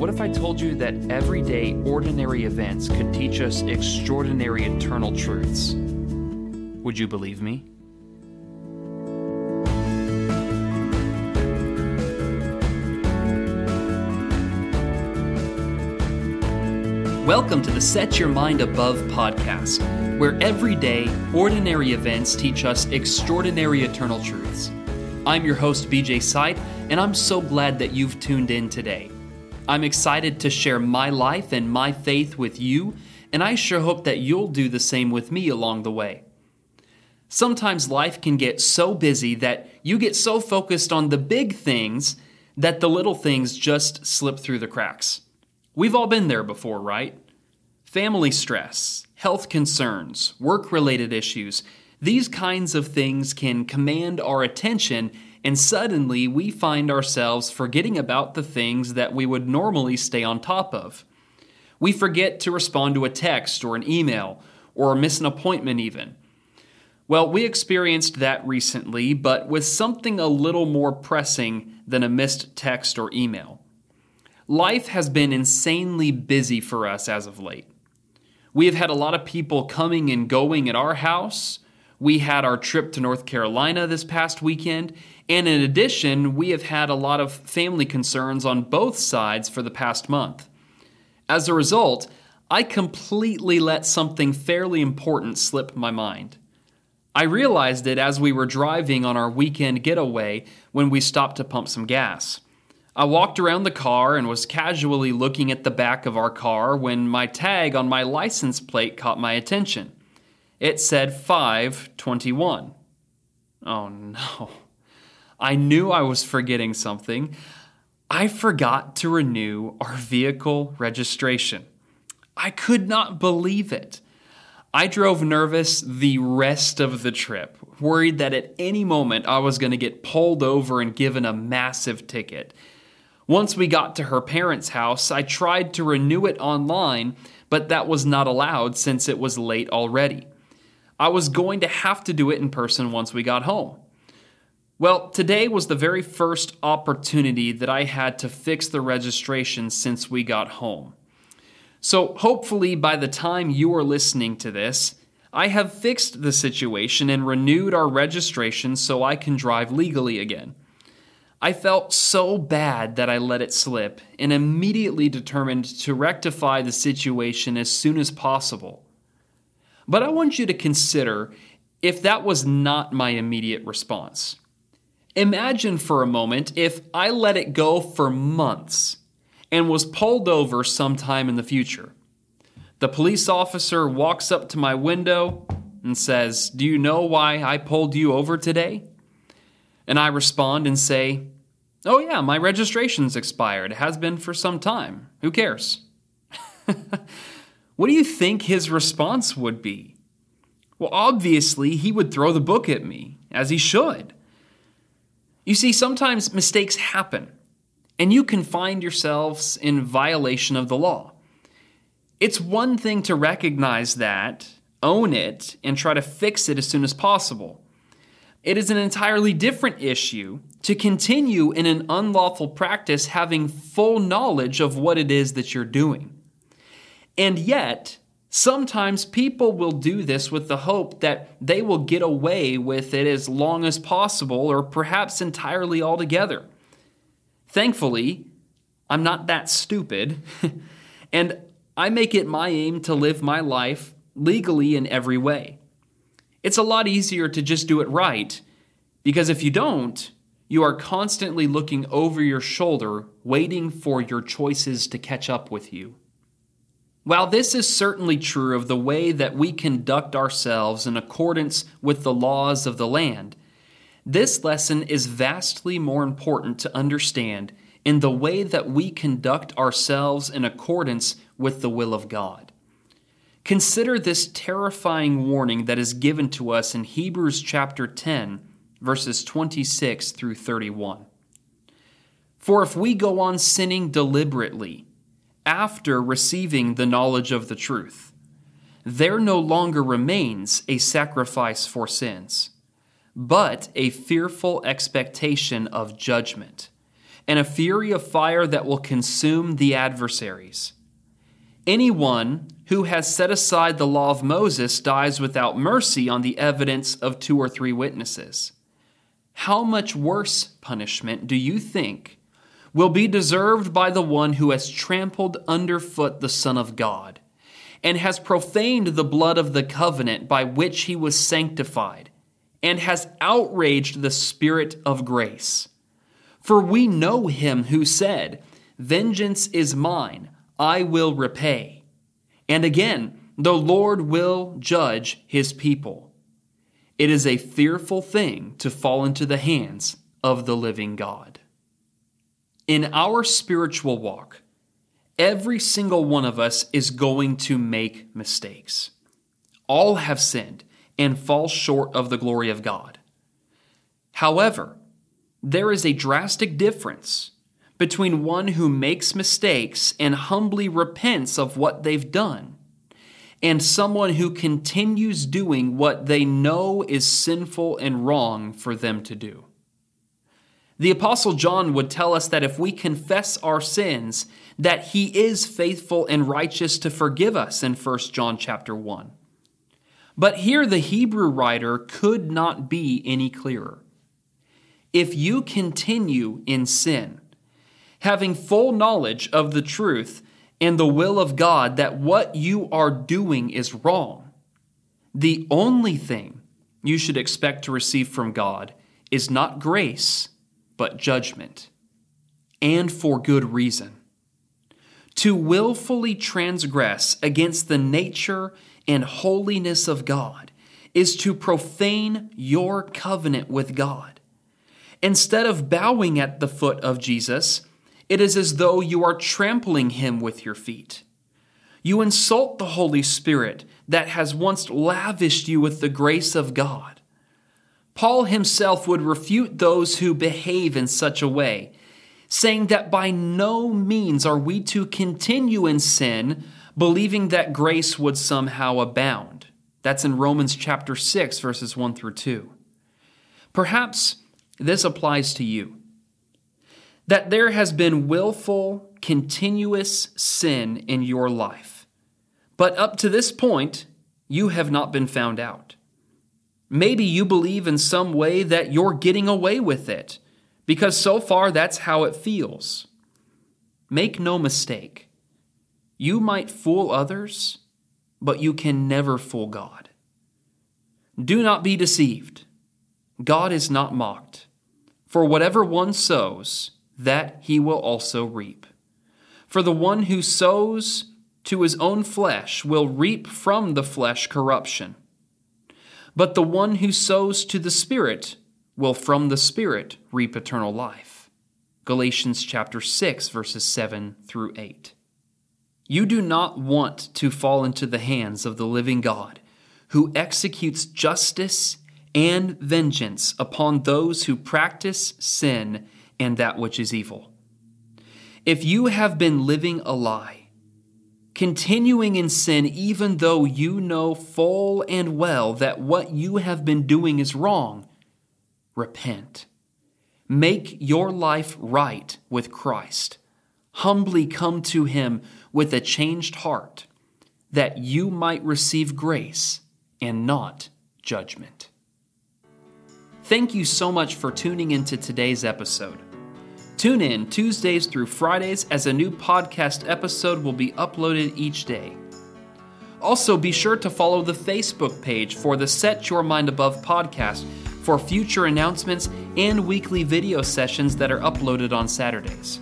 what if I told you that everyday, ordinary events could teach us extraordinary eternal truths? Would you believe me? Welcome to the Set Your Mind Above podcast, where everyday, ordinary events teach us extraordinary eternal truths. I'm your host, BJ Sight, and I'm so glad that you've tuned in today. I'm excited to share my life and my faith with you, and I sure hope that you'll do the same with me along the way. Sometimes life can get so busy that you get so focused on the big things that the little things just slip through the cracks. We've all been there before, right? Family stress, health concerns, work related issues, these kinds of things can command our attention and suddenly we find ourselves forgetting about the things that we would normally stay on top of. We forget to respond to a text or an email, or miss an appointment even. Well, we experienced that recently, but with something a little more pressing than a missed text or email. Life has been insanely busy for us as of late. We have had a lot of people coming and going at our house. We had our trip to North Carolina this past weekend, and in addition, we have had a lot of family concerns on both sides for the past month. As a result, I completely let something fairly important slip my mind. I realized it as we were driving on our weekend getaway when we stopped to pump some gas. I walked around the car and was casually looking at the back of our car when my tag on my license plate caught my attention. It said 521. Oh no. I knew I was forgetting something. I forgot to renew our vehicle registration. I could not believe it. I drove nervous the rest of the trip, worried that at any moment I was going to get pulled over and given a massive ticket. Once we got to her parents' house, I tried to renew it online, but that was not allowed since it was late already. I was going to have to do it in person once we got home. Well, today was the very first opportunity that I had to fix the registration since we got home. So, hopefully, by the time you are listening to this, I have fixed the situation and renewed our registration so I can drive legally again. I felt so bad that I let it slip and immediately determined to rectify the situation as soon as possible. But I want you to consider if that was not my immediate response. Imagine for a moment if I let it go for months and was pulled over sometime in the future. The police officer walks up to my window and says, Do you know why I pulled you over today? And I respond and say, Oh, yeah, my registration's expired. It has been for some time. Who cares? what do you think his response would be? Well, obviously, he would throw the book at me, as he should. You see, sometimes mistakes happen, and you can find yourselves in violation of the law. It's one thing to recognize that, own it, and try to fix it as soon as possible. It is an entirely different issue to continue in an unlawful practice having full knowledge of what it is that you're doing. And yet, Sometimes people will do this with the hope that they will get away with it as long as possible or perhaps entirely altogether. Thankfully, I'm not that stupid, and I make it my aim to live my life legally in every way. It's a lot easier to just do it right, because if you don't, you are constantly looking over your shoulder, waiting for your choices to catch up with you. While this is certainly true of the way that we conduct ourselves in accordance with the laws of the land, this lesson is vastly more important to understand in the way that we conduct ourselves in accordance with the will of God. Consider this terrifying warning that is given to us in Hebrews chapter 10, verses 26 through 31. For if we go on sinning deliberately after receiving the knowledge of the truth, there no longer remains a sacrifice for sins, but a fearful expectation of judgment, and a fury of fire that will consume the adversaries. Anyone who has set aside the law of Moses dies without mercy on the evidence of two or three witnesses. How much worse punishment do you think will be deserved by the one who has trampled underfoot the Son of God and has profaned the blood of the covenant by which he was sanctified and has outraged the Spirit of grace? For we know him who said, Vengeance is mine, I will repay. And again, the Lord will judge his people. It is a fearful thing to fall into the hands of the living God. In our spiritual walk, every single one of us is going to make mistakes. All have sinned and fall short of the glory of God. However, there is a drastic difference between one who makes mistakes and humbly repents of what they've done and someone who continues doing what they know is sinful and wrong for them to do. The apostle John would tell us that if we confess our sins, that he is faithful and righteous to forgive us in 1 John chapter 1. But here the Hebrew writer could not be any clearer. If you continue in sin, having full knowledge of the truth and the will of God that what you are doing is wrong, the only thing you should expect to receive from God is not grace but judgment, and for good reason. To willfully transgress against the nature and holiness of God is to profane your covenant with God. Instead of bowing at the foot of Jesus, it is as though you are trampling him with your feet. You insult the Holy Spirit that has once lavished you with the grace of God. Paul himself would refute those who behave in such a way, saying that by no means are we to continue in sin, believing that grace would somehow abound. That's in Romans chapter 6, verses 1 through 2. Perhaps this applies to you. That there has been willful, continuous sin in your life. But up to this point, you have not been found out. Maybe you believe in some way that you're getting away with it, because so far that's how it feels. Make no mistake, you might fool others, but you can never fool God. Do not be deceived. God is not mocked. For whatever one sows, that he will also reap. For the one who sows to his own flesh will reap from the flesh corruption but the one who sows to the Spirit will from the Spirit reap eternal life. Galatians chapter 6 verses 7 through 8. You do not want to fall into the hands of the living God, who executes justice and vengeance upon those who practice sin and that which is evil. If you have been living a lie, continuing in sin even though you know full and well that what you have been doing is wrong, repent. Make your life right with Christ. Humbly come to Him with a changed heart, that you might receive grace and not judgment. Thank you so much for tuning into today's episode. Tune in Tuesdays through Fridays as a new podcast episode will be uploaded each day. Also, be sure to follow the Facebook page for the Set Your Mind Above podcast for future announcements and weekly video sessions that are uploaded on Saturdays.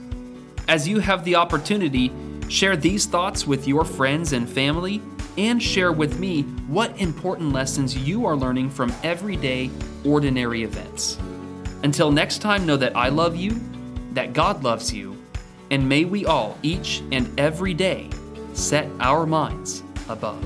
As you have the opportunity, share these thoughts with your friends and family, and share with me what important lessons you are learning from everyday, ordinary events. Until next time, know that I love you that God loves you, and may we all, each and every day, set our minds above.